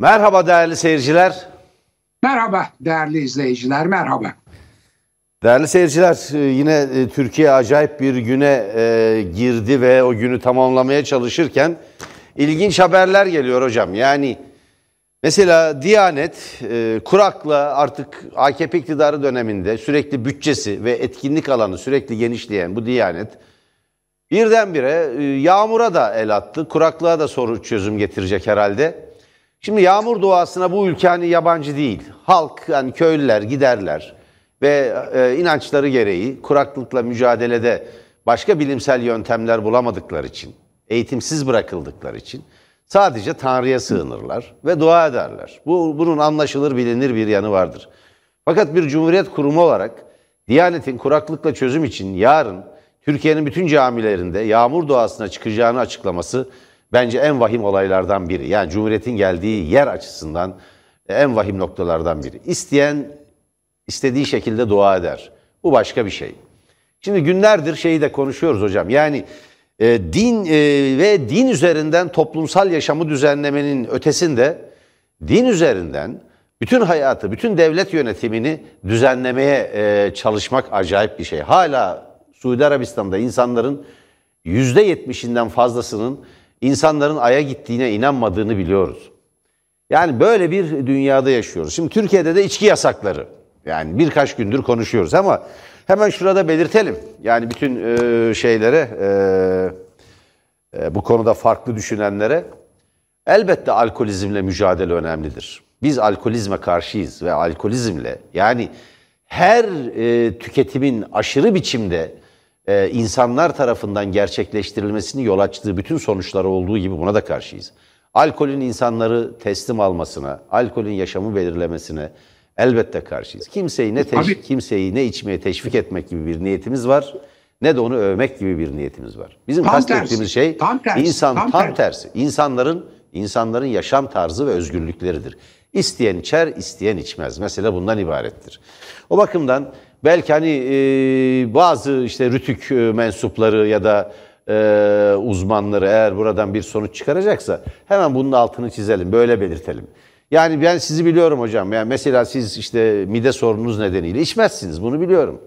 Merhaba değerli seyirciler. Merhaba değerli izleyiciler, merhaba. Değerli seyirciler e, yine e, Türkiye acayip bir güne e, girdi ve o günü tamamlamaya çalışırken ilginç haberler geliyor hocam. Yani mesela Diyanet kurakla artık AKP iktidarı döneminde sürekli bütçesi ve etkinlik alanı sürekli genişleyen bu Diyanet birdenbire yağmura da el attı. Kuraklığa da soru çözüm getirecek herhalde. Şimdi yağmur duasına bu ülke hani yabancı değil. Halk yani köylüler giderler ve e, inançları gereği kuraklıkla mücadelede başka bilimsel yöntemler bulamadıkları için, eğitimsiz bırakıldıkları için sadece Tanrı'ya sığınırlar ve dua ederler. Bu bunun anlaşılır bilinir bir yanı vardır. Fakat bir cumhuriyet kurumu olarak Diyanet'in kuraklıkla çözüm için yarın Türkiye'nin bütün camilerinde yağmur duasına çıkacağını açıklaması bence en vahim olaylardan biri. Yani Cumhuriyet'in geldiği yer açısından en vahim noktalardan biri. İsteyen istediği şekilde dua eder. Bu başka bir şey. Şimdi günlerdir şeyi de konuşuyoruz hocam. Yani e, din e, ve din üzerinden toplumsal yaşamı düzenlemenin ötesinde din üzerinden bütün hayatı, bütün devlet yönetimini düzenlemeye e, çalışmak acayip bir şey. Hala Suudi Arabistan'da insanların yüzde yetmişinden fazlasının insanların aya gittiğine inanmadığını biliyoruz. Yani böyle bir dünyada yaşıyoruz. Şimdi Türkiye'de de içki yasakları. Yani birkaç gündür konuşuyoruz ama hemen şurada belirtelim. Yani bütün e, şeylere e, e, bu konuda farklı düşünenlere elbette alkolizmle mücadele önemlidir. Biz alkolizme karşıyız ve alkolizmle yani her e, tüketimin aşırı biçimde e, insanlar tarafından gerçekleştirilmesini yol açtığı bütün sonuçları olduğu gibi buna da karşıyız. Alkolün insanları teslim almasına, alkolün yaşamı belirlemesine elbette karşıyız. Kimseyi ne teş- kimseyi ne içmeye teşvik etmek gibi bir niyetimiz var ne de onu övmek gibi bir niyetimiz var. Bizim tam kastettiğimiz tersi, şey tam tersi, insan tam, tam tersi. tersi. İnsanların insanların yaşam tarzı ve özgürlükleridir. İsteyen içer, isteyen içmez. Mesela bundan ibarettir. O bakımdan belki hani e, bazı işte rütük e, mensupları ya da e, uzmanları eğer buradan bir sonuç çıkaracaksa hemen bunun altını çizelim, böyle belirtelim. Yani ben sizi biliyorum hocam. Yani mesela siz işte mide sorununuz nedeniyle içmezsiniz. Bunu biliyorum.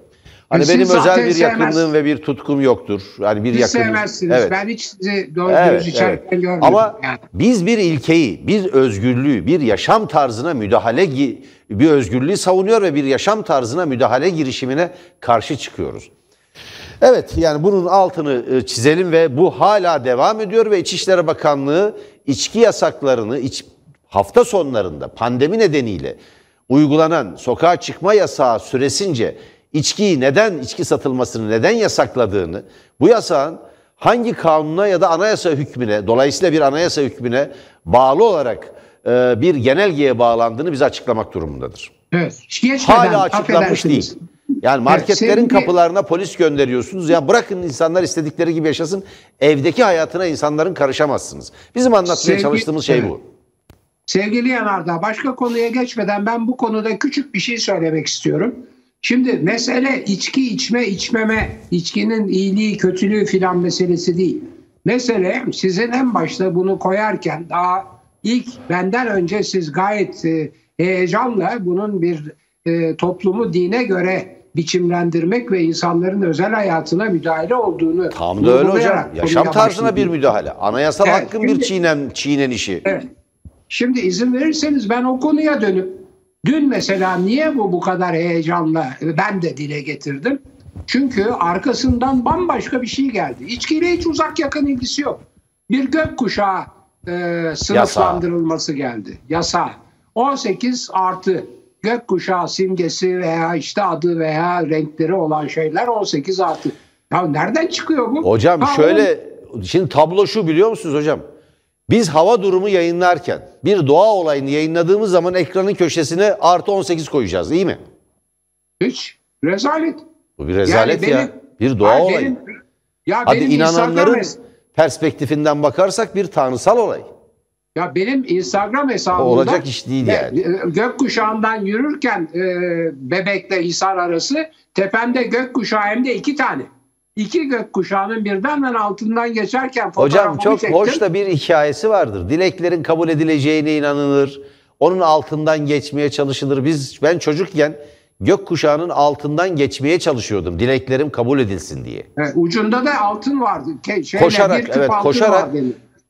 Hani benim özel bir yakınlığım ve bir tutkum yoktur. Hani bir yakın. sevmezsiniz. Evet. Ben hiç sizi doğru evet, içerken evet. görmedim. Ama yani. biz bir ilkeyi, bir özgürlüğü, bir yaşam tarzına müdahale bir özgürlüğü savunuyor ve bir yaşam tarzına müdahale girişimine karşı çıkıyoruz. Evet yani bunun altını e, çizelim ve bu hala devam ediyor ve İçişleri Bakanlığı içki yasaklarını iç, hafta sonlarında pandemi nedeniyle uygulanan sokağa çıkma yasağı süresince içkiyi neden, içki satılmasını neden yasakladığını, bu yasağın hangi kanuna ya da anayasa hükmüne, dolayısıyla bir anayasa hükmüne bağlı olarak e, bir genelgeye bağlandığını bize açıklamak durumundadır. Evet. Hala açıklanmış değil. Yani marketlerin evet, kapılarına polis gönderiyorsunuz. Ya bırakın insanlar istedikleri gibi yaşasın. Evdeki hayatına insanların karışamazsınız. Bizim anlatmaya sevgi, çalıştığımız şey evet. bu. Sevgili Yanardağ başka konuya geçmeden ben bu konuda küçük bir şey söylemek istiyorum. Şimdi mesele içki içme içmeme, içkinin iyiliği kötülüğü filan meselesi değil. Mesele sizin en başta bunu koyarken daha ilk benden önce siz gayet e, heyecanla bunun bir e, toplumu dine göre biçimlendirmek ve insanların özel hayatına müdahale olduğunu Tam da öyle hocam. Yaşam tarzına bir müdahale. Anayasal evet, hakkın şimdi, bir çiğnen, çiğnenişi. Evet. Şimdi izin verirseniz ben o konuya dönüp Dün mesela niye bu bu kadar heyecanla ben de dile getirdim? Çünkü arkasından bambaşka bir şey geldi. İçkiyle hiç uzak yakın ilgisi yok. Bir gökkuşağı e, sınıflandırılması Yasa. geldi. Yasa. 18 artı gökkuşağı simgesi veya işte adı veya renkleri olan şeyler 18 artı. Ya nereden çıkıyor bu? Hocam ha, şöyle o... şimdi tablo şu biliyor musunuz hocam? Biz hava durumu yayınlarken bir doğa olayını yayınladığımız zaman ekranın köşesine artı 18 koyacağız değil mi? Hiç. Rezalet. Bu bir rezalet yani ya. Benim, bir doğa olayı. Benim, ya Hadi benim inananların Instagram perspektifinden bakarsak bir tanrısal olay. Ya benim Instagram hesabımda olacak iş değil yani. E, gökkuşağından yürürken e, bebekle Hisar arası tepemde gökkuşağı hem de iki tane. İki gökkuşağının birden ben altından geçerken Hocam çok çektim. hoş da bir hikayesi vardır. Dileklerin kabul edileceğine inanılır. Onun altından geçmeye çalışılır. Biz ben çocukken gökkuşağının altından geçmeye çalışıyordum. Dileklerim kabul edilsin diye. Evet, ucunda da altın vardı. Ke- şeyle, Koşarak, evet, koşarak.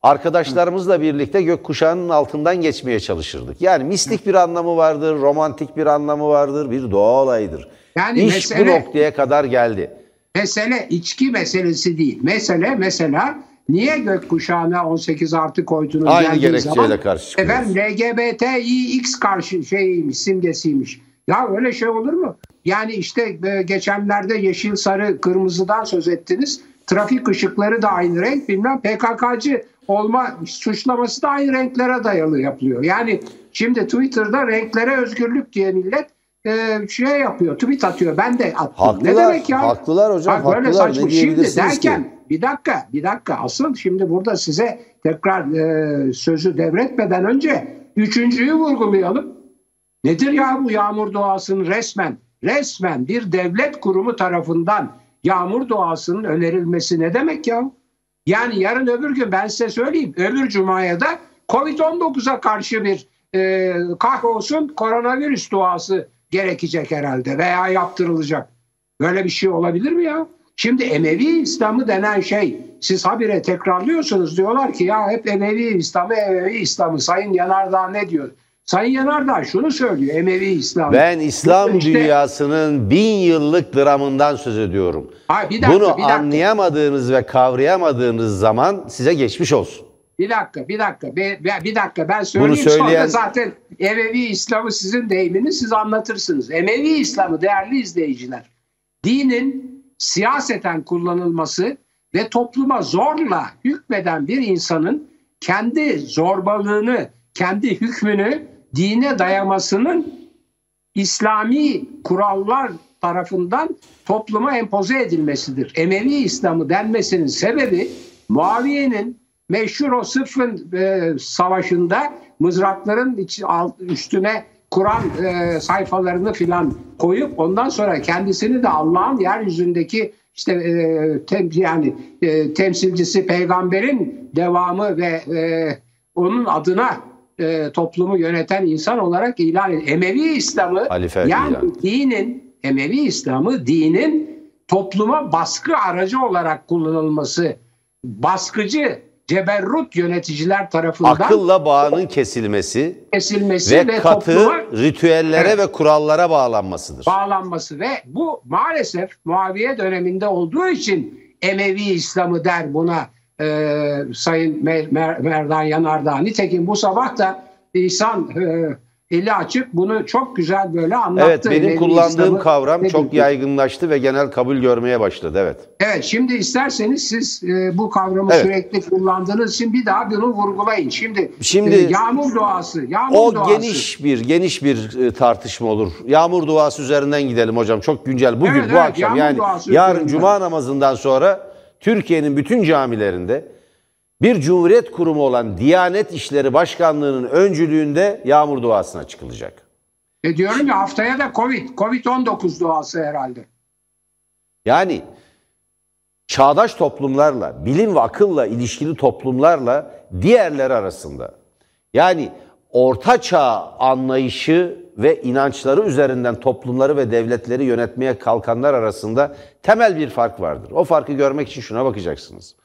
Arkadaşlarımızla birlikte gökkuşağının altından geçmeye çalışırdık. Yani mistik bir anlamı vardır, romantik bir anlamı vardır, bir doğa olayıdır. Yani İş mesele- bu noktaya kadar geldi. Mesele içki meselesi değil. Mesele mesela niye gökkuşağına 18 artı koydunuz Aynı gerekçeyle karşı çıkıyoruz. Efendim LGBTİX karşı şeymiş, simgesiymiş. Ya öyle şey olur mu? Yani işte e, geçenlerde yeşil, sarı, kırmızıdan söz ettiniz. Trafik ışıkları da aynı renk bilmem PKK'cı olma suçlaması da aynı renklere dayalı yapılıyor. Yani şimdi Twitter'da renklere özgürlük diye millet e, şey yapıyor, tweet atıyor. Ben de attım. ne Haklılar, demek ya? haklılar hocam, Bak böyle haklılar. saçma. Ne Şimdi diyebilirsiniz ki? derken bir dakika, bir dakika. Asıl şimdi burada size tekrar e, sözü devretmeden önce üçüncüyü vurgulayalım. Nedir ya bu yağmur doğasının resmen, resmen bir devlet kurumu tarafından yağmur doğasının önerilmesi ne demek ya? Yani yarın öbür gün ben size söyleyeyim, öbür cumaya da Covid-19'a karşı bir e, kahrolsun koronavirüs duası gerekecek herhalde veya yaptırılacak. Böyle bir şey olabilir mi ya? Şimdi Emevi İslamı denen şey siz habire tekrarlıyorsunuz diyorlar ki ya hep Emevi İslamı Emevi İslamı Sayın Yanardağ ne diyor? Sayın Yanardağ şunu söylüyor Emevi İslamı. Ben İslam İşte- dünyasının bin yıllık dramından söz ediyorum. Ay, bir dakika, Bunu bir dakika. anlayamadığınız ve kavrayamadığınız zaman size geçmiş olsun. Bir dakika, bir dakika, bir, bir- dakika ben söyleyeyim söyleyen- sonra zaten Emevi İslam'ı sizin deyimini siz anlatırsınız. Emevi İslam'ı değerli izleyiciler, dinin siyaseten kullanılması ve topluma zorla hükmeden bir insanın kendi zorbalığını, kendi hükmünü dine dayamasının İslami kurallar tarafından topluma empoze edilmesidir. Emevi İslamı denmesinin sebebi Muaviye'nin meşhur o Sıffın e, savaşında mızrakların iç, alt, üstüne Kur'an e, sayfalarını filan koyup ondan sonra kendisini de Allah'ın yeryüzündeki işte e, tem, yani e, temsilcisi peygamberin devamı ve e, onun adına e, toplumu yöneten insan olarak ilan ediyor. Emevi İslam'ı Halife yani ilan. dinin Emevi İslam'ı dinin topluma baskı aracı olarak kullanılması baskıcı ceberrut yöneticiler tarafından Akılla bağının kesilmesi kesilmesi ve ve, katı topluma ritüellere Evet. ve kurallara bağlanmasıdır. bağlanması ve bu maalesef Muaviye döneminde olduğu için Emevi İslam'ı der buna e, Sayın Mer- Mer- Merdan Yanardağ. Nitekim bu sabah da İhsan e, eli açık bunu çok güzel böyle anlattı. Evet benim Emevi kullandığım İslam'ı kavram çok bileyim. yaygınlaştı ve genel kabul görmeye başladı. Evet. Evet şimdi isterseniz siz e, bu kavramı Evet. sürekli kullandığınız için bir daha bunu vurgulayın. Şimdi, Şimdi- e, yağmur duası, yağmur O duası. geniş bir geniş bir e, tartışma olur. Yağmur duası üzerinden gidelim hocam. Çok güncel. Bugün Evet, bu evet, akşam yani yarın üzerinden. cuma namazından sonra Türkiye'nin bütün camilerinde bir cumhuriyet kurumu olan Diyanet İşleri Başkanlığı'nın öncülüğünde yağmur duasına çıkılacak. E diyorum ya haftaya da Covid, Covid-19 duası herhalde. Yani çağdaş toplumlarla, bilim ve akılla ilişkili toplumlarla diğerleri arasında yani orta çağ anlayışı ve inançları üzerinden toplumları ve devletleri yönetmeye kalkanlar arasında temel bir fark vardır. O farkı görmek için şuna bakacaksınız.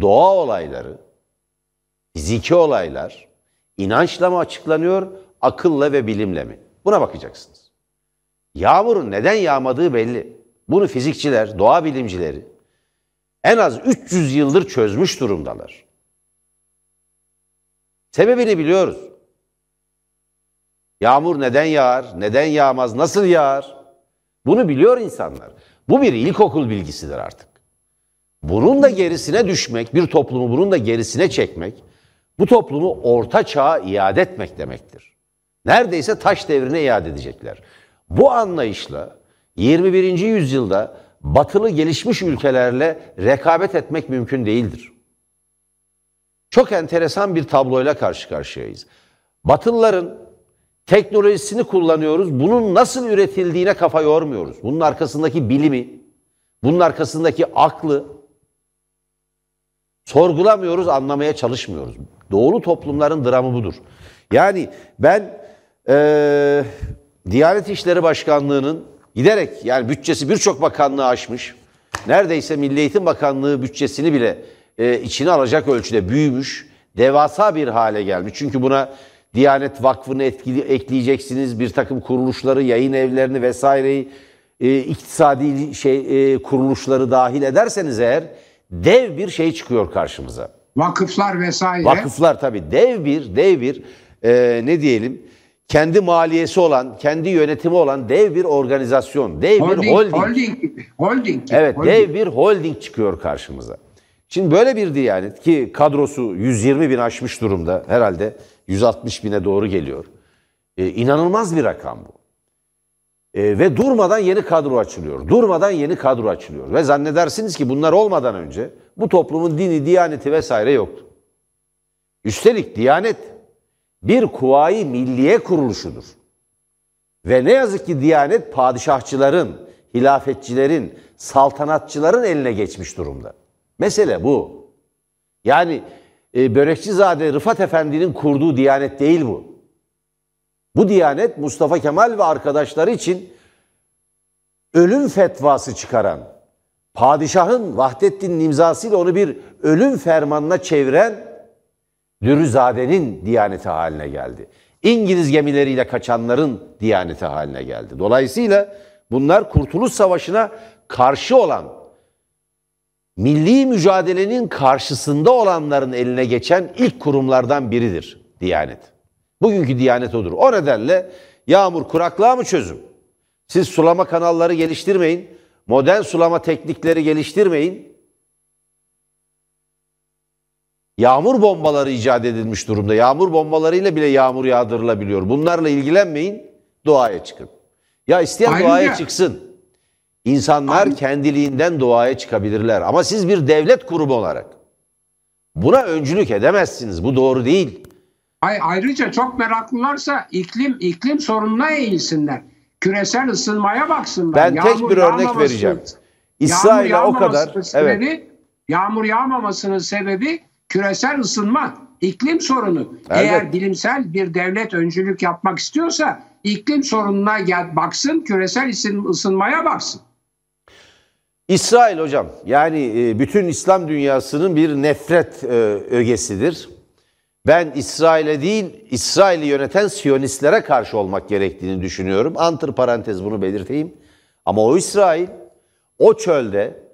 Doğa olayları, fiziki olaylar inançla mı açıklanıyor, akılla ve bilimle mi? Buna bakacaksınız. Yağmurun neden yağmadığı belli. Bunu fizikçiler, doğa bilimcileri en az 300 yıldır çözmüş durumdalar. Sebebini biliyoruz. Yağmur neden yağar, neden yağmaz, nasıl yağar? Bunu biliyor insanlar. Bu bir ilkokul bilgisidir artık. Bunun da gerisine düşmek, bir toplumu bunun da gerisine çekmek, bu toplumu orta çağa iade etmek demektir. Neredeyse taş devrine iade edecekler. Bu anlayışla 21. yüzyılda batılı gelişmiş ülkelerle rekabet etmek mümkün değildir. Çok enteresan bir tabloyla karşı karşıyayız. Batılıların teknolojisini kullanıyoruz. Bunun nasıl üretildiğine kafa yormuyoruz. Bunun arkasındaki bilimi, Bunun arkasındaki aklı sorgulamıyoruz, anlamaya çalışmıyoruz. Doğulu toplumların dramı budur. Yani ben eee Diyanet İşleri Başkanlığı'nın giderek yani bütçesi birçok bakanlığı aşmış. Neredeyse Milli Eğitim Bakanlığı bütçesini bile e, içine alacak ölçüde büyümüş. Devasa bir hale gelmiş. Çünkü buna Diyanet Vakfı'nı etkili, ekleyeceksiniz. Bir takım kuruluşları, yayın evlerini vesaireyi e, iktisadi şey e, kuruluşları dahil ederseniz eğer dev bir şey çıkıyor karşımıza. Vakıflar vesaire. Vakıflar tabii dev bir dev bir e, ne diyelim kendi maliyesi olan, kendi yönetimi olan dev bir organizasyon, dev holding, bir holding. Holding gibi. Holding gibi. Evet, holding. dev bir holding çıkıyor karşımıza. Şimdi böyle bir Diyanet ki kadrosu 120 bin aşmış durumda herhalde 160 bine doğru geliyor. Ee, inanılmaz bir rakam bu. Ee, ve durmadan yeni kadro açılıyor. Durmadan yeni kadro açılıyor. Ve zannedersiniz ki bunlar olmadan önce bu toplumun dini, diyaneti vesaire yoktu. Üstelik Diyanet bir kuvayi milliye kuruluşudur. Ve ne yazık ki Diyanet padişahçıların, hilafetçilerin, saltanatçıların eline geçmiş durumda. Mesele bu. Yani e, Börekçizade Rıfat Efendi'nin kurduğu Diyanet değil bu. Bu Diyanet Mustafa Kemal ve arkadaşları için ölüm fetvası çıkaran, padişahın Vahdettin'in imzasıyla onu bir ölüm fermanına çeviren Dürüzade'nin diyaneti haline geldi. İngiliz gemileriyle kaçanların diyaneti haline geldi. Dolayısıyla bunlar Kurtuluş Savaşı'na karşı olan, milli mücadelenin karşısında olanların eline geçen ilk kurumlardan biridir Diyanet. Bugünkü Diyanet odur. O nedenle yağmur kuraklığa mı çözüm? Siz sulama kanalları geliştirmeyin, modern sulama teknikleri geliştirmeyin. Yağmur bombaları icat edilmiş durumda. Yağmur bombalarıyla bile yağmur yağdırılabiliyor. Bunlarla ilgilenmeyin, doğaya çıkın. Ya isteyen Ayrıca- doğaya çıksın. İnsanlar kendiliğinden doğaya çıkabilirler. Ama siz bir devlet kurumu olarak buna öncülük edemezsiniz. Bu doğru değil. Ay, ayrıca çok meraklılarsa iklim iklim sorununa eğilsinler. Küresel ısınmaya baksınlar. Ben tek bir örnek vereceğim. yağmur İsrail'e o kadar sebebi, Yağmur yağmamasının sebebi küresel ısınma, iklim sorunu. Eğer bilimsel bir devlet öncülük yapmak istiyorsa iklim sorununa gel baksın, küresel ısın- ısınmaya baksın. İsrail hocam yani e, bütün İslam dünyasının bir nefret e, ögesidir. Ben İsrail'e değil İsrail'i yöneten Siyonistlere karşı olmak gerektiğini düşünüyorum. Antır parantez bunu belirteyim. Ama o İsrail o çölde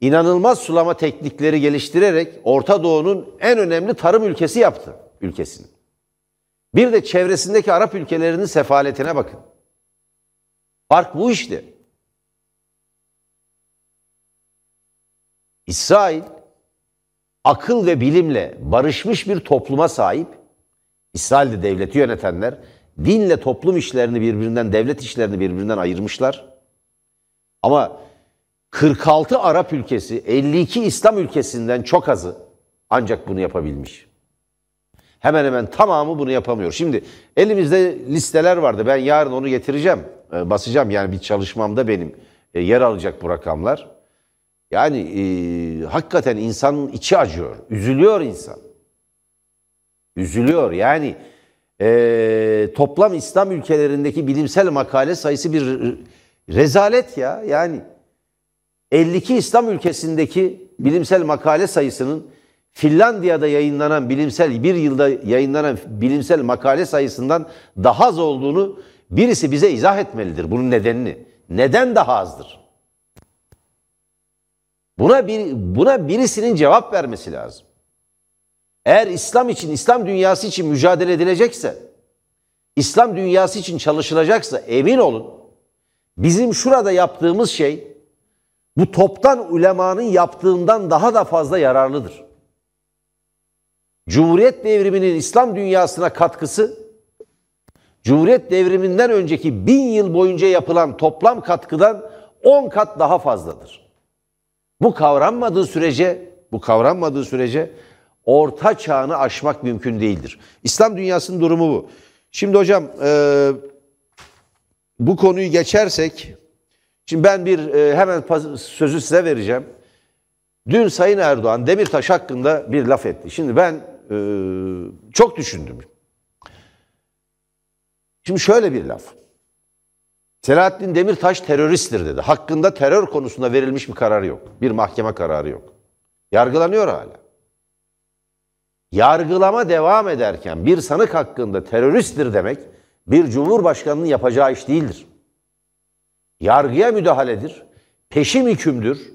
inanılmaz sulama teknikleri geliştirerek Orta Doğu'nun en önemli tarım ülkesi yaptı ülkesini. Bir de çevresindeki Arap ülkelerinin sefaletine bakın. Fark bu işte. İsrail akıl ve bilimle barışmış bir topluma sahip. İsrail'de devleti yönetenler dinle toplum işlerini birbirinden, devlet işlerini birbirinden ayırmışlar. Ama 46 Arap ülkesi, 52 İslam ülkesinden çok azı ancak bunu yapabilmiş. Hemen hemen tamamı bunu yapamıyor. Şimdi elimizde listeler vardı. Ben yarın onu getireceğim. e, Basacağım yani bir çalışmamda benim e, yer alacak bu rakamlar. Yani e, hakikaten insanın içi acıyor. Üzülüyor insan. Üzülüyor. Yani e, toplam İslam ülkelerindeki bilimsel makale sayısı bir rezalet ya. Yani 52 İslam ülkesindeki bilimsel makale sayısının Finlandiya'da yayınlanan bilimsel bir yılda yayınlanan bilimsel makale sayısından daha az olduğunu birisi bize izah etmelidir bunun nedenini. Neden daha azdır? Buna bir buna birisinin cevap vermesi lazım. Eğer İslam için, İslam dünyası için mücadele edilecekse, İslam dünyası için çalışılacaksa emin olun bizim şurada yaptığımız şey bu toptan ulemanın yaptığından daha da fazla yararlıdır. Cumhuriyet devriminin İslam dünyasına katkısı, Cumhuriyet devriminden önceki bin yıl boyunca yapılan toplam katkıdan 10 kat daha fazladır. Bu kavranmadığı sürece, bu kavranmadığı sürece orta çağını aşmak mümkün değildir. İslam dünyasının durumu bu. Şimdi hocam e, bu konuyu geçersek Şimdi ben bir e, hemen sözü size vereceğim. Dün Sayın Erdoğan Demirtaş hakkında bir laf etti. Şimdi ben e, çok düşündüm. Şimdi şöyle bir laf. Selahattin Demirtaş teröristtir dedi. Hakkında terör konusunda verilmiş bir karar yok. Bir mahkeme kararı yok. Yargılanıyor hala. Yargılama devam ederken bir sanık hakkında teröristtir demek bir cumhurbaşkanının yapacağı iş değildir. Yargıya müdahaledir, peşim hükümdür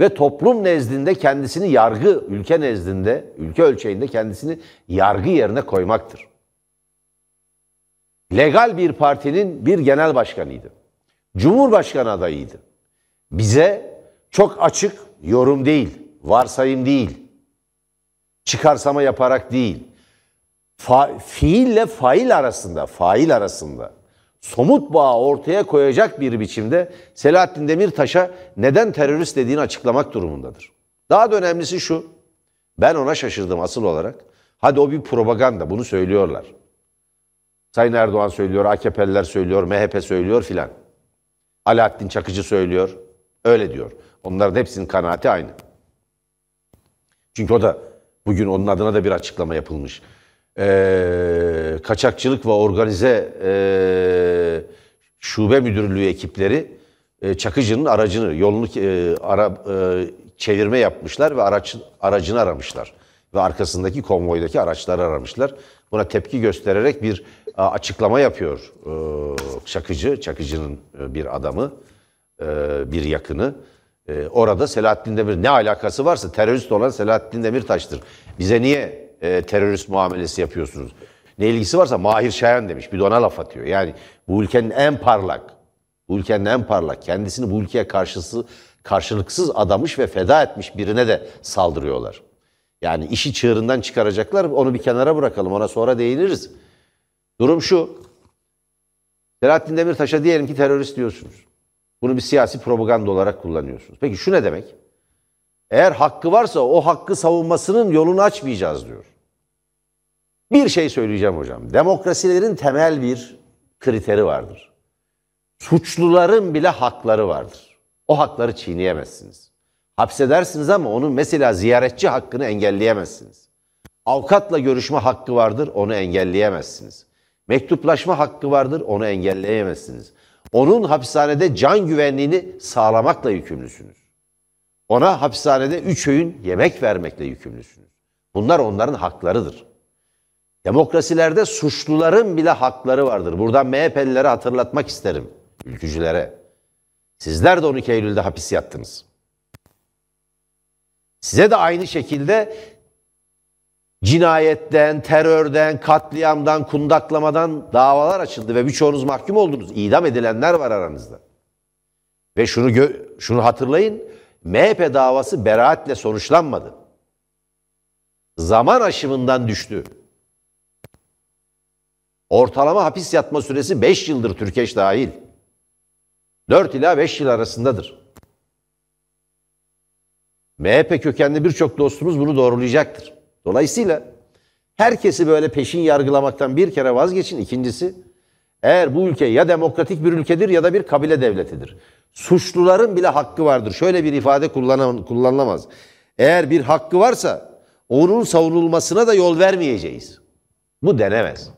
ve toplum nezdinde kendisini yargı, ülke nezdinde, ülke ölçeğinde kendisini yargı yerine koymaktır. Legal bir partinin bir genel başkanıydı. Cumhurbaşkanı adayıydı. Bize çok açık yorum değil, varsayım değil, çıkarsama yaparak değil, fa- fiille fail arasında, fail arasında somut bağı ortaya koyacak bir biçimde Selahattin Demirtaş'a neden terörist dediğini açıklamak durumundadır. Daha da önemlisi şu, ben ona şaşırdım asıl olarak. Hadi o bir propaganda, bunu söylüyorlar. Sayın Erdoğan söylüyor, AKP'liler söylüyor, MHP söylüyor filan. Alaaddin Çakıcı söylüyor, öyle diyor. Onların hepsinin kanaati aynı. Çünkü o da bugün onun adına da bir açıklama yapılmış. Ee, kaçakçılık ve organize e, şube müdürlüğü ekipleri e, Çakıcı'nın aracını, yolunu e, ara, e, çevirme yapmışlar ve araç, aracını aramışlar. Ve arkasındaki konvoydaki araçları aramışlar. Buna tepki göstererek bir açıklama yapıyor e, Çakıcı, Çakıcı'nın e, bir adamı, e, bir yakını. Orada Selahattin Demir ne alakası varsa terörist olan Selahattin Demirtaş'tır. Bize niye terörist muamelesi yapıyorsunuz? Ne ilgisi varsa Mahir Şayan demiş. Bir de ona laf atıyor. Yani bu ülkenin en parlak, bu ülkenin en parlak, kendisini bu ülkeye karşısı, karşılıksız adamış ve feda etmiş birine de saldırıyorlar. Yani işi çığırından çıkaracaklar. Onu bir kenara bırakalım. Ona sonra değiniriz. Durum şu. Selahattin Demirtaş'a diyelim ki terörist diyorsunuz. Bunu bir siyasi propaganda olarak kullanıyorsunuz. Peki şu ne demek? Eğer hakkı varsa o hakkı savunmasının yolunu açmayacağız diyor. Bir şey söyleyeceğim hocam. Demokrasilerin temel bir kriteri vardır. Suçluların bile hakları vardır. O hakları çiğneyemezsiniz. Hapsedersiniz ama onun mesela ziyaretçi hakkını engelleyemezsiniz. Avukatla görüşme hakkı vardır, onu engelleyemezsiniz. Mektuplaşma hakkı vardır, onu engelleyemezsiniz. Onun hapishanede can güvenliğini sağlamakla yükümlüsünüz. Ona hapishanede üç öğün yemek vermekle yükümlüsünüz. Bunlar onların haklarıdır. Demokrasilerde suçluların bile hakları vardır. Buradan MHP'lilere hatırlatmak isterim, ülkücülere. Sizler de 12 Eylül'de hapis yattınız. Size de aynı şekilde cinayetten, terörden, katliamdan, kundaklamadan davalar açıldı ve birçoğunuz mahkum oldunuz. İdam edilenler var aranızda. Ve şunu şunu hatırlayın. MHP davası beraatle sonuçlanmadı. Zaman aşımından düştü. Ortalama hapis yatma süresi 5 yıldır Türkeş dahil. 4 ila 5 yıl arasındadır. MHP kökenli birçok dostumuz bunu doğrulayacaktır. Dolayısıyla herkesi böyle peşin yargılamaktan bir kere vazgeçin. İkincisi eğer bu ülke ya demokratik bir ülkedir ya da bir kabile devletidir. Suçluların bile hakkı vardır. Şöyle bir ifade kullanam- kullanılamaz. Eğer bir hakkı varsa onun savunulmasına da yol vermeyeceğiz. Bu denemez.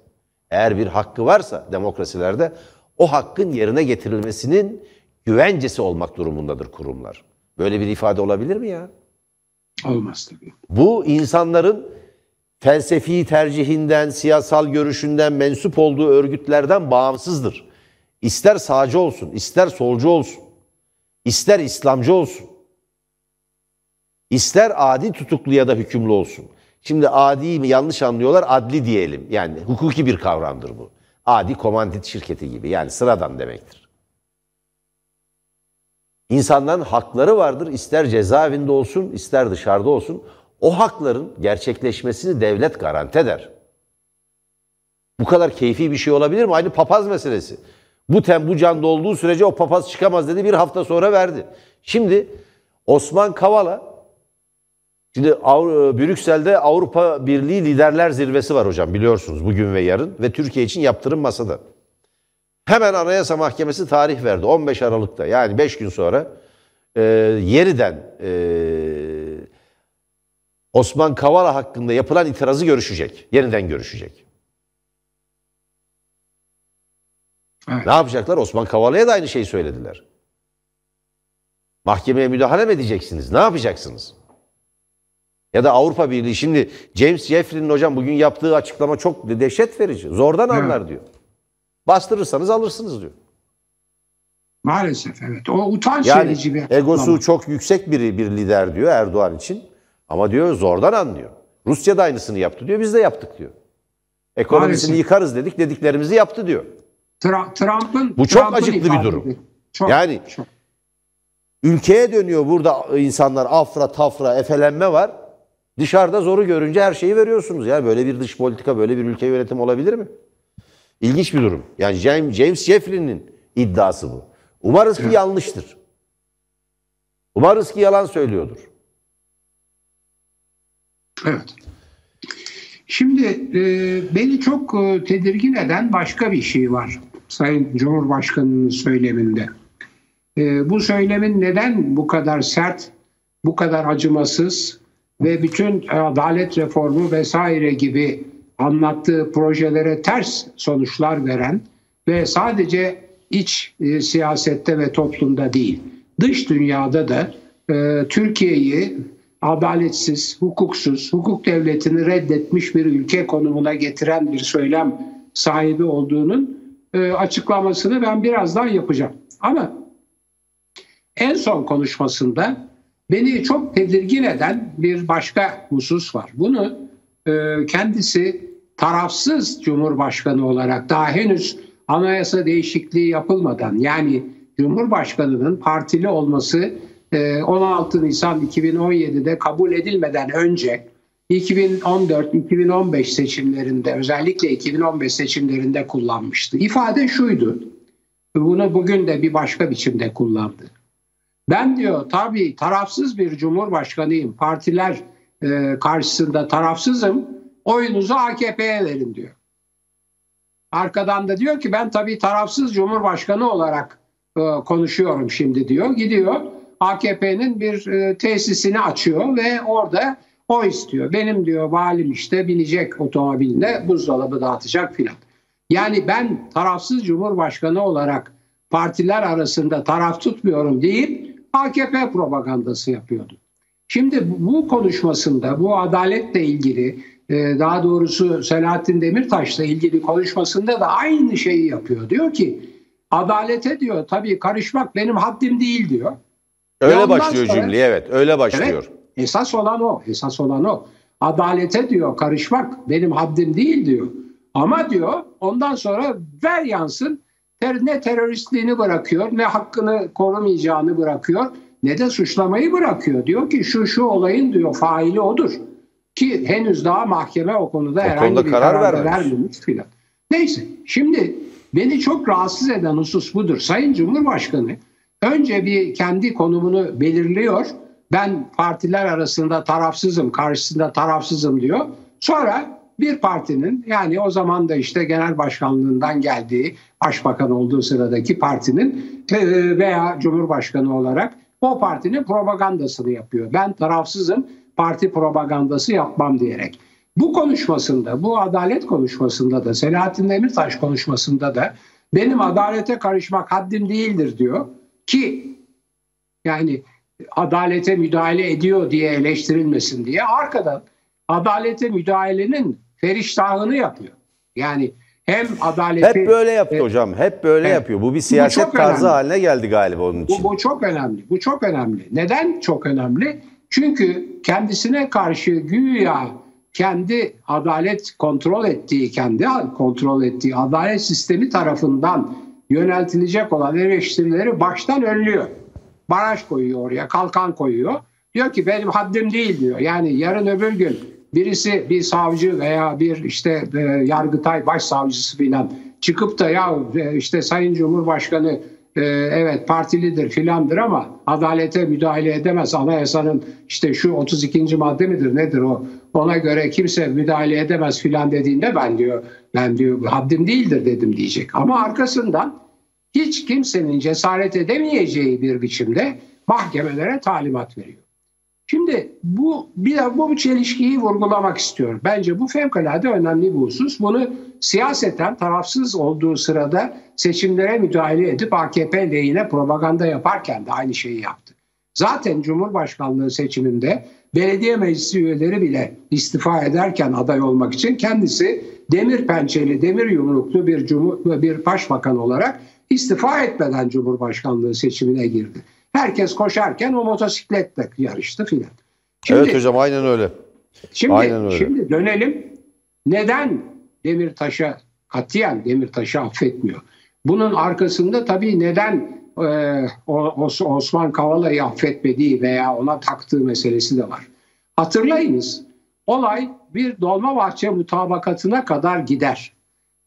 Eğer bir hakkı varsa demokrasilerde o hakkın yerine getirilmesinin güvencesi olmak durumundadır kurumlar. Böyle bir ifade olabilir mi ya? Olmaz tabii. Bu insanların felsefi tercihinden, siyasal görüşünden, mensup olduğu örgütlerden bağımsızdır. İster sağcı olsun, ister solcu olsun, ister İslamcı olsun, ister adi tutuklu ya da hükümlü olsun. Şimdi adi mi yanlış anlıyorlar, adli diyelim. Yani hukuki bir kavramdır bu. Adi komandit şirketi gibi yani sıradan demektir. İnsanların hakları vardır. İster cezaevinde olsun, ister dışarıda olsun. O hakların gerçekleşmesini devlet garanti eder. Bu kadar keyfi bir şey olabilir mi? Aynı papaz meselesi. Bu tem bu canda olduğu sürece o papaz çıkamaz dedi. Bir hafta sonra verdi. Şimdi Osman Kavala Şimdi Avru- Brüksel'de Avrupa Birliği Liderler Zirvesi var hocam biliyorsunuz bugün ve yarın ve Türkiye için yaptırım masada. Hemen Anayasa Mahkemesi tarih verdi 15 Aralık'ta yani 5 gün sonra e, yeniden e, Osman Kavala hakkında yapılan itirazı görüşecek. Yeniden görüşecek. Evet. Ne yapacaklar? Osman Kavala'ya da aynı şeyi söylediler. Mahkemeye müdahale mi edeceksiniz? Ne yapacaksınız? Ya da Avrupa Birliği şimdi James Jeffrey'nin hocam bugün yaptığı açıklama çok dehşet verici. Zordan evet. anlar diyor. Bastırırsanız alırsınız diyor. Maalesef evet. O utanç yani, verici bir egosu ama. çok yüksek bir, bir lider diyor Erdoğan için. Ama diyor zordan anlıyor. Rusya da aynısını yaptı diyor. Biz de yaptık diyor. Ekonomisini Maalesef. yıkarız dedik. Dediklerimizi yaptı diyor. Trump'ın Bu çok Trump'ın acıklı bir durum. Çok, yani çok. ülkeye dönüyor burada insanlar afra tafra efelenme var. Dışarıda zoru görünce her şeyi veriyorsunuz. Yani böyle bir dış politika, böyle bir ülke yönetim olabilir mi? İlginç bir durum. Yani James Jeffrey'nin iddiası bu. Umarız ki yanlıştır. Umarız ki yalan söylüyordur. Evet. Şimdi e, beni çok e, tedirgin eden başka bir şey var Sayın Cumhurbaşkanı'nın söyleminde. E, bu söylemin neden bu kadar sert, bu kadar acımasız ve bütün adalet reformu vesaire gibi anlattığı projelere ters sonuçlar veren ve sadece iç e, siyasette ve toplumda değil, dış dünyada da e, Türkiye'yi adaletsiz, hukuksuz, hukuk devletini reddetmiş bir ülke konumuna getiren bir söylem sahibi olduğunun e, açıklamasını ben birazdan yapacağım. Ama en son konuşmasında beni çok tedirgin eden bir başka husus var. Bunu kendisi tarafsız Cumhurbaşkanı olarak daha henüz anayasa değişikliği yapılmadan yani Cumhurbaşkanı'nın partili olması 16 ee, Nisan 2017'de kabul edilmeden önce 2014-2015 seçimlerinde özellikle 2015 seçimlerinde kullanmıştı. İfade şuydu. Bunu bugün de bir başka biçimde kullandı. Ben diyor tabii tarafsız bir cumhurbaşkanıyım. Partiler e, karşısında tarafsızım. Oyunuzu AKP'ye verin diyor. Arkadan da diyor ki ben tabii tarafsız cumhurbaşkanı olarak e, konuşuyorum şimdi diyor. Gidiyor AKP'nin bir e, tesisini açıyor ve orada o istiyor. Benim diyor valim işte binecek otomobiline buzdolabı dağıtacak filan. Yani ben tarafsız cumhurbaşkanı olarak partiler arasında taraf tutmuyorum deyip AKP propagandası yapıyordu. Şimdi bu konuşmasında bu adaletle ilgili e, daha doğrusu Selahattin Demirtaş'la ilgili konuşmasında da aynı şeyi yapıyor. Diyor ki adalete diyor tabii karışmak benim haddim değil diyor. Öyle başlıyor sonra, cümle evet öyle başlıyor. Evet, esas olan o esas olan o. Adalete diyor karışmak benim haddim değil diyor. Ama diyor ondan sonra ver yansın ter, ne teröristliğini bırakıyor ne hakkını korumayacağını bırakıyor ne de suçlamayı bırakıyor. Diyor ki şu şu olayın diyor faili odur. Ki henüz daha mahkeme o konuda o herhangi konuda bir karar, karar vermemiş filan. Neyse şimdi beni çok rahatsız eden husus budur. Sayın Cumhurbaşkanı önce bir kendi konumunu belirliyor. Ben partiler arasında tarafsızım, karşısında tarafsızım diyor. Sonra bir partinin yani o zaman da işte genel başkanlığından geldiği başbakan olduğu sıradaki partinin veya cumhurbaşkanı olarak o partinin propagandasını yapıyor. Ben tarafsızım, parti propagandası yapmam diyerek. Bu konuşmasında, bu adalet konuşmasında da, Selahattin Demirtaş konuşmasında da benim adalete karışmak haddim değildir diyor. Ki yani adalete müdahale ediyor diye eleştirilmesin diye arkadan adalete müdahalenin feriştahını yapıyor. Yani hem adaleti... Hep böyle yaptı e, hocam. Hep böyle evet, yapıyor. Bu bir siyaset bu tarzı önemli. haline geldi galiba onun için. Bu, bu çok önemli. Bu çok önemli. Neden çok önemli? Çünkü kendisine karşı güya kendi adalet kontrol ettiği, kendi kontrol ettiği adalet sistemi tarafından yöneltilecek olan eleştirileri baştan önlüyor. Baraj koyuyor oraya, kalkan koyuyor. Diyor ki benim haddim değil diyor. Yani yarın öbür gün birisi bir savcı veya bir işte e, yargıtay başsavcısı filan çıkıp da ya e, işte Sayın Cumhurbaşkanı e, evet partilidir filandır ama adalete müdahale edemez. Anayasanın işte şu 32. madde midir nedir o? Ona göre kimse müdahale edemez filan dediğinde ben diyor ben diyor haddim değildir dedim diyecek. Ama arkasından hiç kimsenin cesaret edemeyeceği bir biçimde mahkemelere talimat veriyor. Şimdi bu bir de bu çelişkiyi vurgulamak istiyorum. Bence bu fevkalade önemli bir husus. Bunu siyaseten tarafsız olduğu sırada seçimlere müdahale edip AKP lehine propaganda yaparken de aynı şeyi yaptı. Zaten Cumhurbaşkanlığı seçiminde belediye meclisi üyeleri bile istifa ederken aday olmak için kendisi demir pençeli, demir yumruklu bir cumhur, bir başbakan olarak istifa etmeden Cumhurbaşkanlığı seçimine girdi. Herkes koşarken o motosikletle yarıştı filan. Evet hocam aynen öyle. Şimdi, aynen öyle. şimdi dönelim. Neden Demirtaş'a katiyen Demirtaş'ı affetmiyor? Bunun arkasında tabii neden e, Osman Kavala'yı affetmediği veya ona taktığı meselesi de var. Hatırlayınız olay bir Dolmabahçe mutabakatına kadar gider.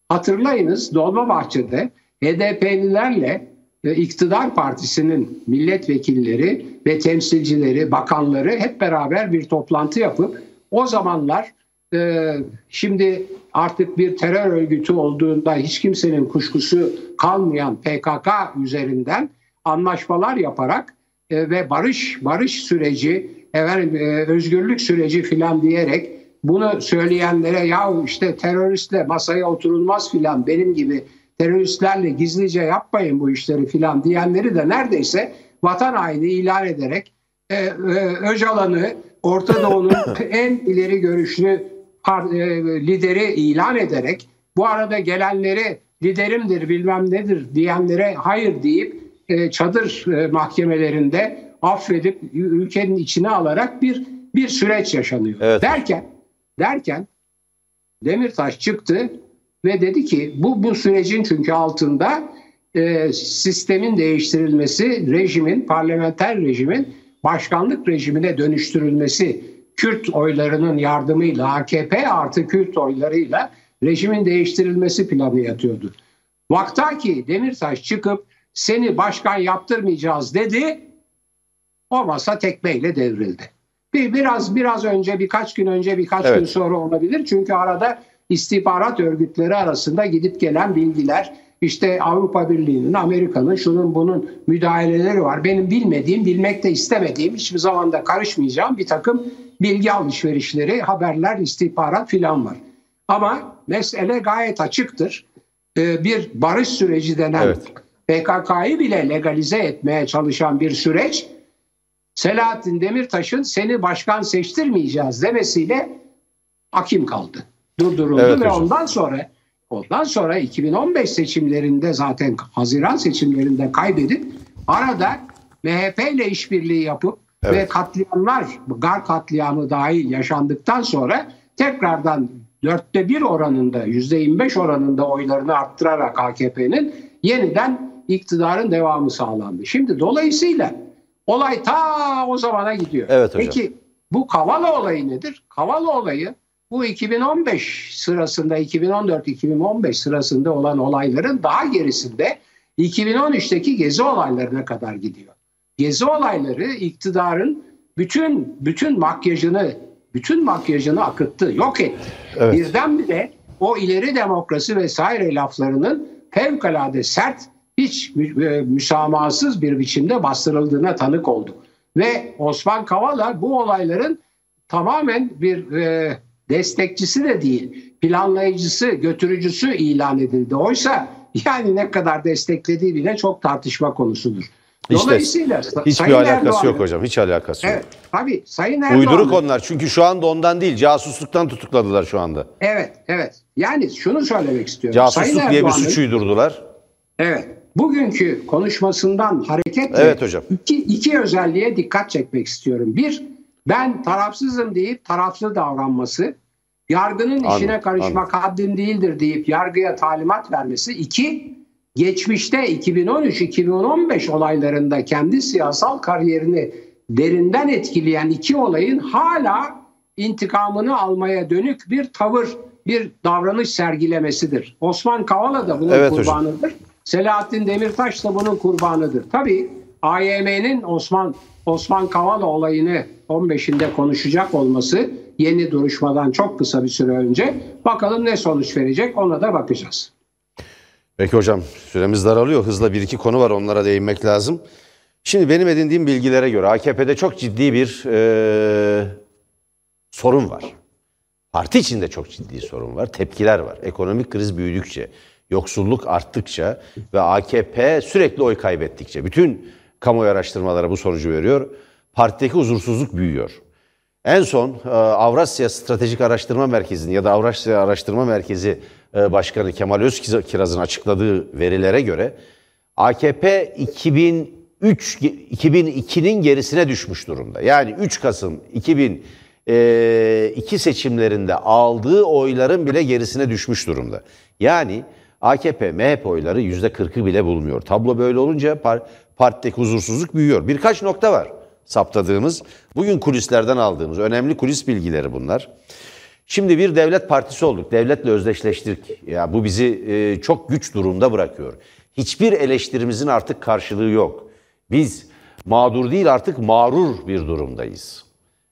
Hatırlayınız Dolmabahçe'de HDP'lilerle iktidar partisinin milletvekilleri ve temsilcileri, bakanları hep beraber bir toplantı yapıp o zamanlar e, şimdi artık bir terör örgütü olduğunda hiç kimsenin kuşkusu kalmayan PKK üzerinden anlaşmalar yaparak e, ve barış barış süreci, efendim, özgürlük süreci filan diyerek bunu söyleyenlere ya işte teröristle masaya oturulmaz filan benim gibi teröristlerle gizlice yapmayın bu işleri filan diyenleri de neredeyse vatan haini ilan ederek e, e, Öcalan'ı Orta Doğu'nun en ileri görüşlü e, lideri ilan ederek bu arada gelenleri liderimdir bilmem nedir diyenlere hayır deyip e, çadır e, mahkemelerinde affedip ülkenin içine alarak bir bir süreç yaşanıyor. Evet. Derken derken Demirtaş çıktı ve dedi ki bu bu sürecin çünkü altında e, sistemin değiştirilmesi, rejimin, parlamenter rejimin başkanlık rejimine dönüştürülmesi, Kürt oylarının yardımıyla, AKP artı Kürt oylarıyla rejimin değiştirilmesi planı yatıyordu. Vaktaki Demirtaş çıkıp seni başkan yaptırmayacağız dedi. O masa tekmeyle devrildi. Bir, biraz biraz önce birkaç gün önce birkaç evet. gün sonra olabilir. Çünkü arada istihbarat örgütleri arasında gidip gelen bilgiler işte Avrupa Birliği'nin, Amerika'nın şunun bunun müdahaleleri var. Benim bilmediğim, bilmek de istemediğim, hiçbir zaman da karışmayacağım bir takım bilgi alışverişleri, haberler, istihbarat filan var. Ama mesele gayet açıktır. Ee, bir barış süreci denen evet. PKK'yı bile legalize etmeye çalışan bir süreç Selahattin Demirtaş'ın seni başkan seçtirmeyeceğiz demesiyle hakim kaldı durduruldu evet, ve hocam. ondan sonra ondan sonra 2015 seçimlerinde zaten Haziran seçimlerinde kaybedip arada MHP ile işbirliği yapıp evet. ve katliamlar, Gar katliamı dahil yaşandıktan sonra tekrardan dörtte bir oranında, yüzde 25 oranında oylarını arttırarak AKP'nin yeniden iktidarın devamı sağlandı. Şimdi dolayısıyla olay ta o zamana gidiyor. Evet hocam. Peki bu Kavala olayı nedir? Kavala olayı bu 2015 sırasında 2014-2015 sırasında olan olayların daha gerisinde 2013'teki gezi olaylarına kadar gidiyor. Gezi olayları iktidarın bütün bütün makyajını bütün makyajını akıttı, yok etti. Evet. Birdenbire o ileri demokrasi vesaire laflarının fevkalade sert, hiç e, müsamahasız bir biçimde bastırıldığına tanık oldu. Ve Osman Kavala bu olayların tamamen bir e, destekçisi de değil, planlayıcısı, götürücüsü ilan edildi. Oysa yani ne kadar desteklediği bile çok tartışma konusudur. Dolayısıyla işte, hiçbir Sayın alakası Erdoğan, yok hocam. Hiç alakası evet, yok. Tabii Sayın Erdoğan. Uyduruk onlar. Çünkü şu anda ondan değil. Casusluktan tutukladılar şu anda. Evet, evet. Yani şunu söylemek istiyorum. Casusluk Sayın diye bir suç uydurdular. Evet. Bugünkü konuşmasından hareketle evet, hocam. Iki, iki özelliğe dikkat çekmek istiyorum. Bir, ben tarafsızım deyip taraflı davranması, yargının anladım, işine karışmak anladım. haddim değildir deyip yargıya talimat vermesi. İki, geçmişte 2013-2015 olaylarında kendi siyasal kariyerini derinden etkileyen iki olayın hala intikamını almaya dönük bir tavır, bir davranış sergilemesidir. Osman Kavala da bunun evet, kurbanıdır. Hocam. Selahattin Demirtaş da bunun kurbanıdır. Tabii AYM'nin Osman Osman Kavala olayını 15'inde konuşacak olması yeni duruşmadan çok kısa bir süre önce bakalım ne sonuç verecek ona da bakacağız. Peki hocam süremiz daralıyor. Hızla bir iki konu var onlara değinmek lazım. Şimdi benim edindiğim bilgilere göre AKP'de çok ciddi bir e, sorun var. Parti içinde çok ciddi sorun var. Tepkiler var. Ekonomik kriz büyüdükçe, yoksulluk arttıkça ve AKP sürekli oy kaybettikçe bütün kamuoyu araştırmaları bu sonucu veriyor. Partideki huzursuzluk büyüyor. En son e, Avrasya Stratejik Araştırma Merkezi'nin ya da Avrasya Araştırma Merkezi e, Başkanı Kemal Özkiraz'ın açıkladığı verilere göre AKP 2003 2002'nin gerisine düşmüş durumda. Yani 3 Kasım 2002 e, seçimlerinde aldığı oyların bile gerisine düşmüş durumda. Yani AKP, MHP oyları %40'ı bile bulmuyor. Tablo böyle olunca partideki huzursuzluk büyüyor. Birkaç nokta var saptadığımız, bugün kulislerden aldığımız önemli kulis bilgileri bunlar. Şimdi bir devlet partisi olduk, devletle özdeşleştik. Ya bu bizi e, çok güç durumda bırakıyor. Hiçbir eleştirimizin artık karşılığı yok. Biz mağdur değil artık mağrur bir durumdayız.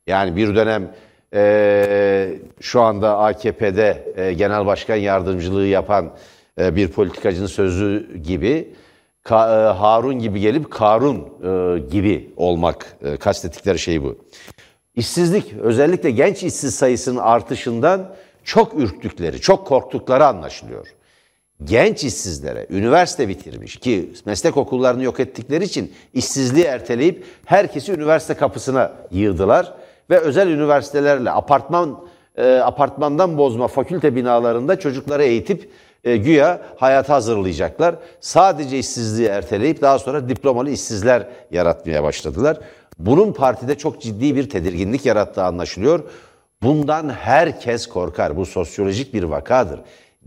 Yani bir dönem e, şu anda AKP'de e, genel başkan yardımcılığı yapan e, bir politikacının sözü gibi Ka, e, Harun gibi gelip Karun e, gibi olmak e, kastettikleri şey bu. İşsizlik özellikle genç işsiz sayısının artışından çok ürktükleri, çok korktukları anlaşılıyor. Genç işsizlere üniversite bitirmiş ki meslek okullarını yok ettikleri için işsizliği erteleyip herkesi üniversite kapısına yığdılar ve özel üniversitelerle apartman e, apartmandan bozma fakülte binalarında çocukları eğitip e, güya hayata hazırlayacaklar. Sadece işsizliği erteleyip daha sonra diplomalı işsizler yaratmaya başladılar. Bunun partide çok ciddi bir tedirginlik yarattığı anlaşılıyor. Bundan herkes korkar. Bu sosyolojik bir vakadır.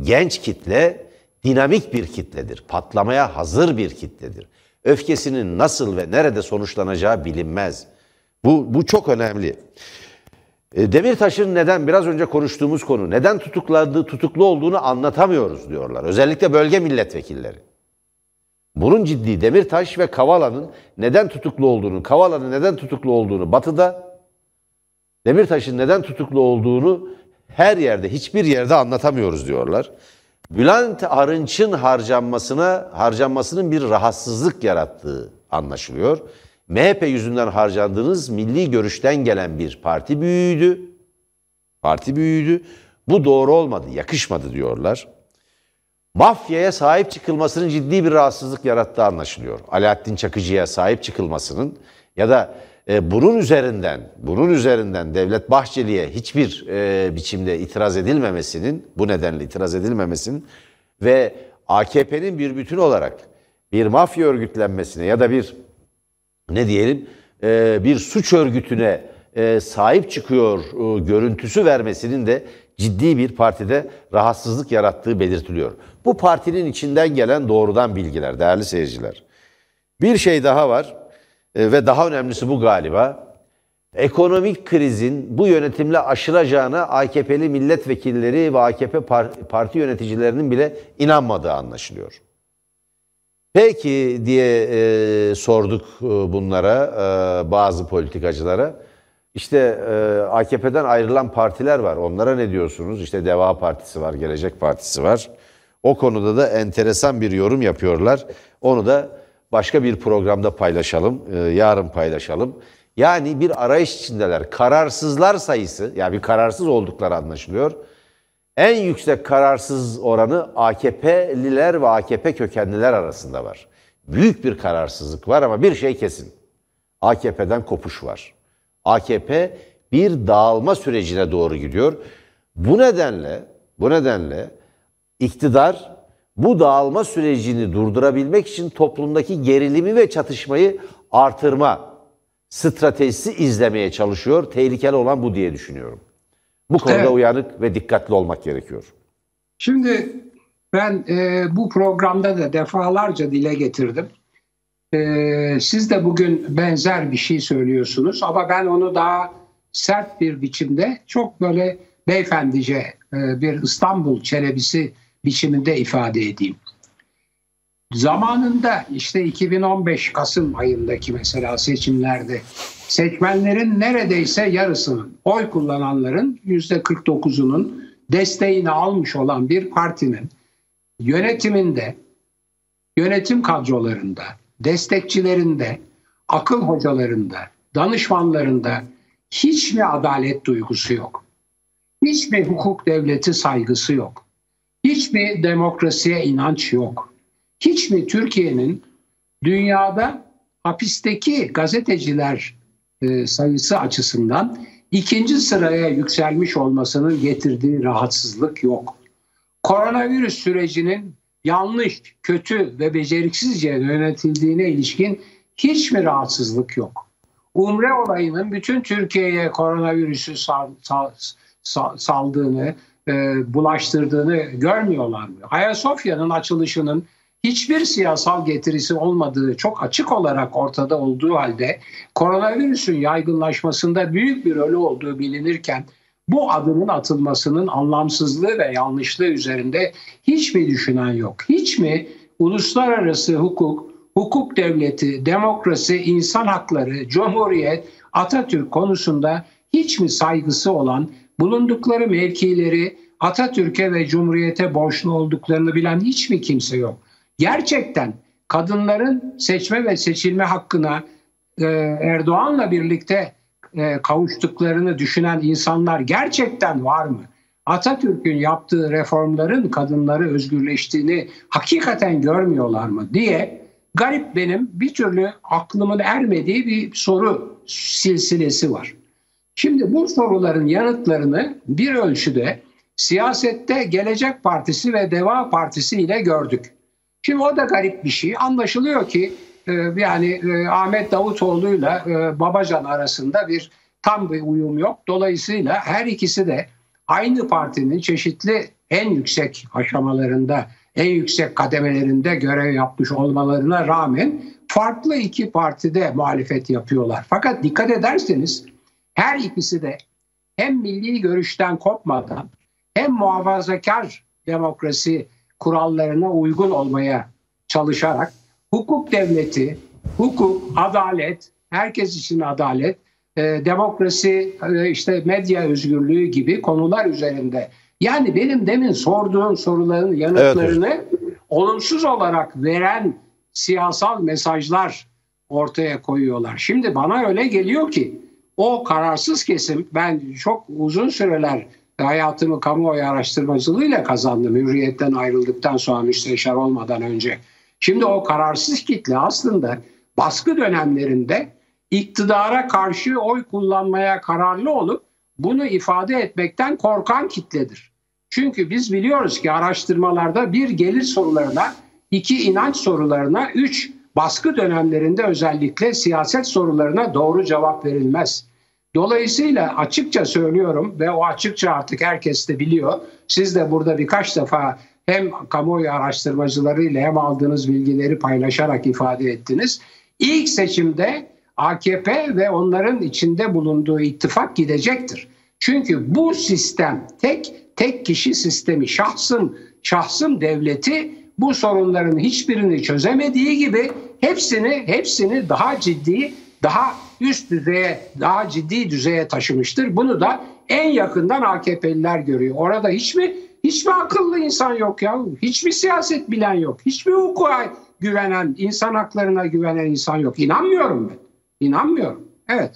Genç kitle dinamik bir kitledir. Patlamaya hazır bir kitledir. Öfkesinin nasıl ve nerede sonuçlanacağı bilinmez. Bu, bu çok önemli. E, Demirtaş'ın neden biraz önce konuştuğumuz konu neden tutukladığı tutuklu olduğunu anlatamıyoruz diyorlar. Özellikle bölge milletvekilleri. Bunun ciddi Demirtaş ve Kavala'nın neden tutuklu olduğunu, Kavala'nın neden tutuklu olduğunu Batı'da, Demirtaş'ın neden tutuklu olduğunu her yerde, hiçbir yerde anlatamıyoruz diyorlar. Bülent Arınç'ın harcanmasına, harcanmasının bir rahatsızlık yarattığı anlaşılıyor. MHP yüzünden harcandığınız milli görüşten gelen bir parti büyüğüydü. Parti büyüğüydü. Bu doğru olmadı, yakışmadı diyorlar. Mafyaya sahip çıkılmasının ciddi bir rahatsızlık yarattığı anlaşılıyor. Alaaddin Çakıcı'ya sahip çıkılmasının ya da e, bunun üzerinden, bunun üzerinden Devlet Bahçeli'ye hiçbir e, biçimde itiraz edilmemesinin, bu nedenle itiraz edilmemesinin ve AKP'nin bir bütün olarak bir mafya örgütlenmesine ya da bir ne diyelim e, bir suç örgütüne e, sahip çıkıyor e, görüntüsü vermesinin de ciddi bir partide rahatsızlık yarattığı belirtiliyor. Bu partinin içinden gelen doğrudan bilgiler değerli seyirciler. Bir şey daha var ve daha önemlisi bu galiba. Ekonomik krizin bu yönetimle aşılacağına AKP'li milletvekilleri ve AKP parti yöneticilerinin bile inanmadığı anlaşılıyor. Peki diye e, sorduk e, bunlara e, bazı politikacılara. İşte e, AKP'den ayrılan partiler var. Onlara ne diyorsunuz? İşte Deva Partisi var, Gelecek Partisi var. O konuda da enteresan bir yorum yapıyorlar. Onu da başka bir programda paylaşalım. E, yarın paylaşalım. Yani bir arayış içindeler. Kararsızlar sayısı, yani bir kararsız oldukları anlaşılıyor. En yüksek kararsız oranı AKP'liler ve AKP kökenliler arasında var. Büyük bir kararsızlık var ama bir şey kesin. AKP'den kopuş var. AKP bir dağılma sürecine doğru gidiyor. Bu nedenle, bu nedenle iktidar bu dağılma sürecini durdurabilmek için toplumdaki gerilimi ve çatışmayı artırma stratejisi izlemeye çalışıyor. Tehlikeli olan bu diye düşünüyorum. Bu konuda evet. uyanık ve dikkatli olmak gerekiyor. Şimdi ben e, bu programda da defalarca dile getirdim. E, siz de bugün benzer bir şey söylüyorsunuz ama ben onu daha sert bir biçimde çok böyle beyefendice e, bir İstanbul çelebisi biçiminde ifade edeyim. Zamanında işte 2015 Kasım ayındaki mesela seçimlerde seçmenlerin neredeyse yarısının oy kullananların %49'unun desteğini almış olan bir partinin yönetiminde, yönetim kadrolarında, destekçilerinde, akıl hocalarında, danışmanlarında hiç mi adalet duygusu yok? Hiç mi hukuk devleti saygısı yok? Hiç mi demokrasiye inanç yok? Hiç mi Türkiye'nin dünyada hapisteki gazeteciler e, sayısı açısından ikinci sıraya yükselmiş olmasının getirdiği rahatsızlık yok. Koronavirüs sürecinin yanlış, kötü ve beceriksizce yönetildiğine ilişkin hiç mi rahatsızlık yok? Umre olayının bütün Türkiye'ye koronavirüsü sal, sal, sal, saldığını, e, bulaştırdığını görmüyorlar mı? Ayasofya'nın açılışının hiçbir siyasal getirisi olmadığı çok açık olarak ortada olduğu halde koronavirüsün yaygınlaşmasında büyük bir rolü olduğu bilinirken bu adımın atılmasının anlamsızlığı ve yanlışlığı üzerinde hiç mi düşünen yok? Hiç mi uluslararası hukuk, hukuk devleti, demokrasi, insan hakları, cumhuriyet, Atatürk konusunda hiç mi saygısı olan, bulundukları mevkileri Atatürk'e ve Cumhuriyet'e borçlu olduklarını bilen hiç mi kimse yok? Gerçekten kadınların seçme ve seçilme hakkına e, Erdoğan'la birlikte e, kavuştuklarını düşünen insanlar gerçekten var mı? Atatürk'ün yaptığı reformların kadınları özgürleştiğini hakikaten görmüyorlar mı diye garip benim bir türlü aklımın ermediği bir soru silsilesi var. Şimdi bu soruların yanıtlarını bir ölçüde siyasette Gelecek Partisi ve Deva Partisi ile gördük. Şimdi o da garip bir şey. Anlaşılıyor ki e, yani e, Ahmet Davutoğlu'yla e, Babacan arasında bir tam bir uyum yok. Dolayısıyla her ikisi de aynı partinin çeşitli en yüksek aşamalarında, en yüksek kademelerinde görev yapmış olmalarına rağmen farklı iki partide muhalefet yapıyorlar. Fakat dikkat ederseniz her ikisi de hem milli görüşten kopmadan hem muhafazakar demokrasi kurallarına uygun olmaya çalışarak hukuk devleti, hukuk, adalet, herkes için adalet, e, demokrasi, e, işte medya özgürlüğü gibi konular üzerinde. Yani benim demin sorduğum soruların yanıtlarını evet. olumsuz olarak veren siyasal mesajlar ortaya koyuyorlar. Şimdi bana öyle geliyor ki o kararsız kesim ben çok uzun süreler hayatımı kamuoyu araştırmacılığıyla kazandım. Hürriyetten ayrıldıktan sonra müsteşar olmadan önce. Şimdi o kararsız kitle aslında baskı dönemlerinde iktidara karşı oy kullanmaya kararlı olup bunu ifade etmekten korkan kitledir. Çünkü biz biliyoruz ki araştırmalarda bir gelir sorularına, iki inanç sorularına, üç baskı dönemlerinde özellikle siyaset sorularına doğru cevap verilmez. Dolayısıyla açıkça söylüyorum ve o açıkça artık herkes de biliyor. Siz de burada birkaç defa hem kamuoyu araştırmacılarıyla hem aldığınız bilgileri paylaşarak ifade ettiniz. İlk seçimde AKP ve onların içinde bulunduğu ittifak gidecektir. Çünkü bu sistem tek tek kişi sistemi şahsın şahsın devleti bu sorunların hiçbirini çözemediği gibi hepsini hepsini daha ciddi daha üst düzeye, daha ciddi düzeye taşımıştır. Bunu da en yakından AKP'liler görüyor. Orada hiç mi hiç mi akıllı insan yok ya? Hiç mi siyaset bilen yok? Hiç mi hukuka güvenen, insan haklarına güvenen insan yok? İnanmıyorum ben. İnanmıyorum. Evet.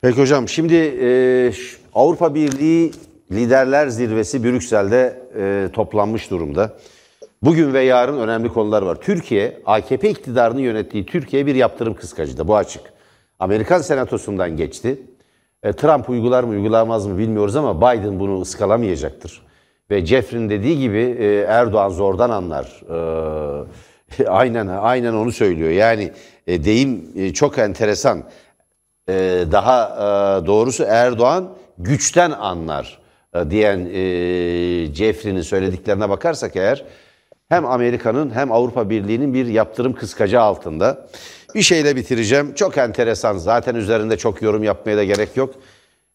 Peki hocam şimdi e, Avrupa Birliği Liderler Zirvesi Brüksel'de e, toplanmış durumda. Bugün ve yarın önemli konular var. Türkiye, AKP iktidarını yönettiği Türkiye bir yaptırım kıskacıda. Bu açık. Amerikan senatosundan geçti. E, Trump uygular mı uygulamaz mı bilmiyoruz ama Biden bunu ıskalamayacaktır. Ve Jeffrey'nin dediği gibi e, Erdoğan zordan anlar. E, aynen aynen onu söylüyor. Yani deyim çok enteresan. Daha doğrusu Erdoğan güçten anlar diyen Jeffrey'nin söylediklerine bakarsak eğer hem Amerika'nın hem Avrupa Birliği'nin bir yaptırım kıskacı altında. Bir şeyle bitireceğim. Çok enteresan. Zaten üzerinde çok yorum yapmaya da gerek yok.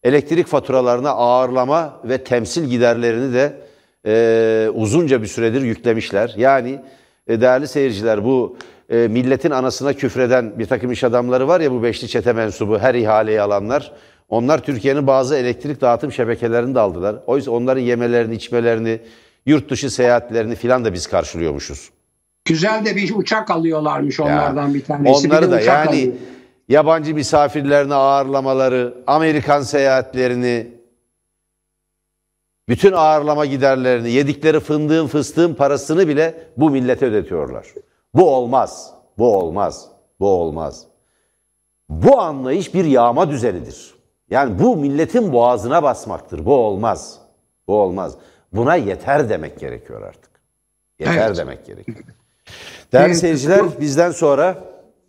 Elektrik faturalarına ağırlama ve temsil giderlerini de e, uzunca bir süredir yüklemişler. Yani e, değerli seyirciler bu e, milletin anasına küfreden bir takım iş adamları var ya bu beşli çete mensubu her ihaleyi alanlar. Onlar Türkiye'nin bazı elektrik dağıtım şebekelerini de aldılar. Oysa onların yemelerini, içmelerini, yurt dışı seyahatlerini filan da biz karşılıyormuşuz. Güzel de bir uçak alıyorlarmış onlardan ya, bir tanesi. Onları bir da yani alıyor. yabancı misafirlerini ağırlamaları, Amerikan seyahatlerini, bütün ağırlama giderlerini, yedikleri fındığın fıstığın parasını bile bu millete ödetiyorlar. Bu olmaz. Bu olmaz. Bu olmaz. Bu anlayış bir yağma düzenidir. Yani bu milletin boğazına basmaktır. Bu olmaz. Bu olmaz. Buna yeter demek gerekiyor artık. Yeter evet. demek gerekiyor. Değerli evet. seyirciler bizden sonra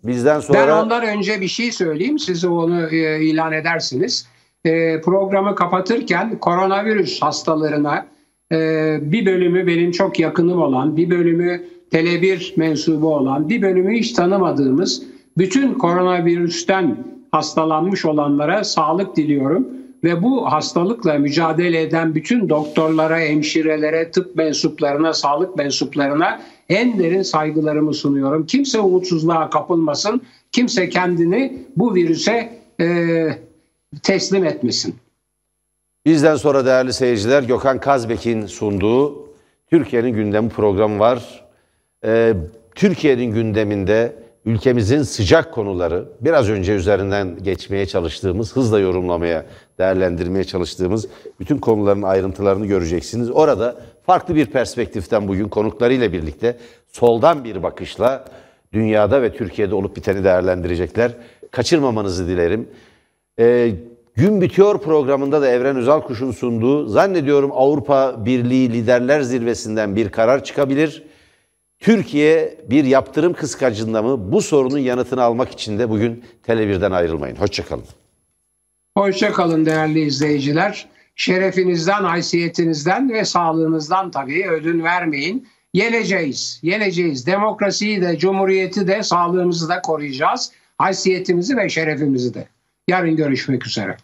bizden sonra Ben ondan önce bir şey söyleyeyim. Siz onu e, ilan edersiniz. E, programı kapatırken koronavirüs hastalarına e, bir bölümü benim çok yakınım olan, bir bölümü Tele1 mensubu olan, bir bölümü hiç tanımadığımız bütün koronavirüsten hastalanmış olanlara sağlık diliyorum ve bu hastalıkla mücadele eden bütün doktorlara, hemşirelere, tıp mensuplarına, sağlık mensuplarına en derin saygılarımı sunuyorum. Kimse umutsuzluğa kapılmasın, kimse kendini bu virüse e, teslim etmesin. Bizden sonra değerli seyirciler Gökhan Kazbek'in sunduğu Türkiye'nin gündemi programı var. Ee, Türkiye'nin gündeminde ülkemizin sıcak konuları, biraz önce üzerinden geçmeye çalıştığımız, hızla yorumlamaya, değerlendirmeye çalıştığımız bütün konuların ayrıntılarını göreceksiniz. Orada farklı bir perspektiften bugün konuklarıyla birlikte soldan bir bakışla dünyada ve Türkiye'de olup biteni değerlendirecekler. Kaçırmamanızı dilerim. Ee, Gün Bitiyor programında da Evren Özalkuş'un sunduğu zannediyorum Avrupa Birliği Liderler Zirvesi'nden bir karar çıkabilir. Türkiye bir yaptırım kıskacında mı? Bu sorunun yanıtını almak için de bugün Tele1'den ayrılmayın. Hoşçakalın. Hoşçakalın değerli izleyiciler. Şerefinizden, haysiyetinizden ve sağlığınızdan tabii ödün vermeyin. Yeneceğiz, yeneceğiz. Demokrasiyi de, cumhuriyeti de, sağlığımızı da koruyacağız. Haysiyetimizi ve şerefimizi de. Yarın görüşmek üzere.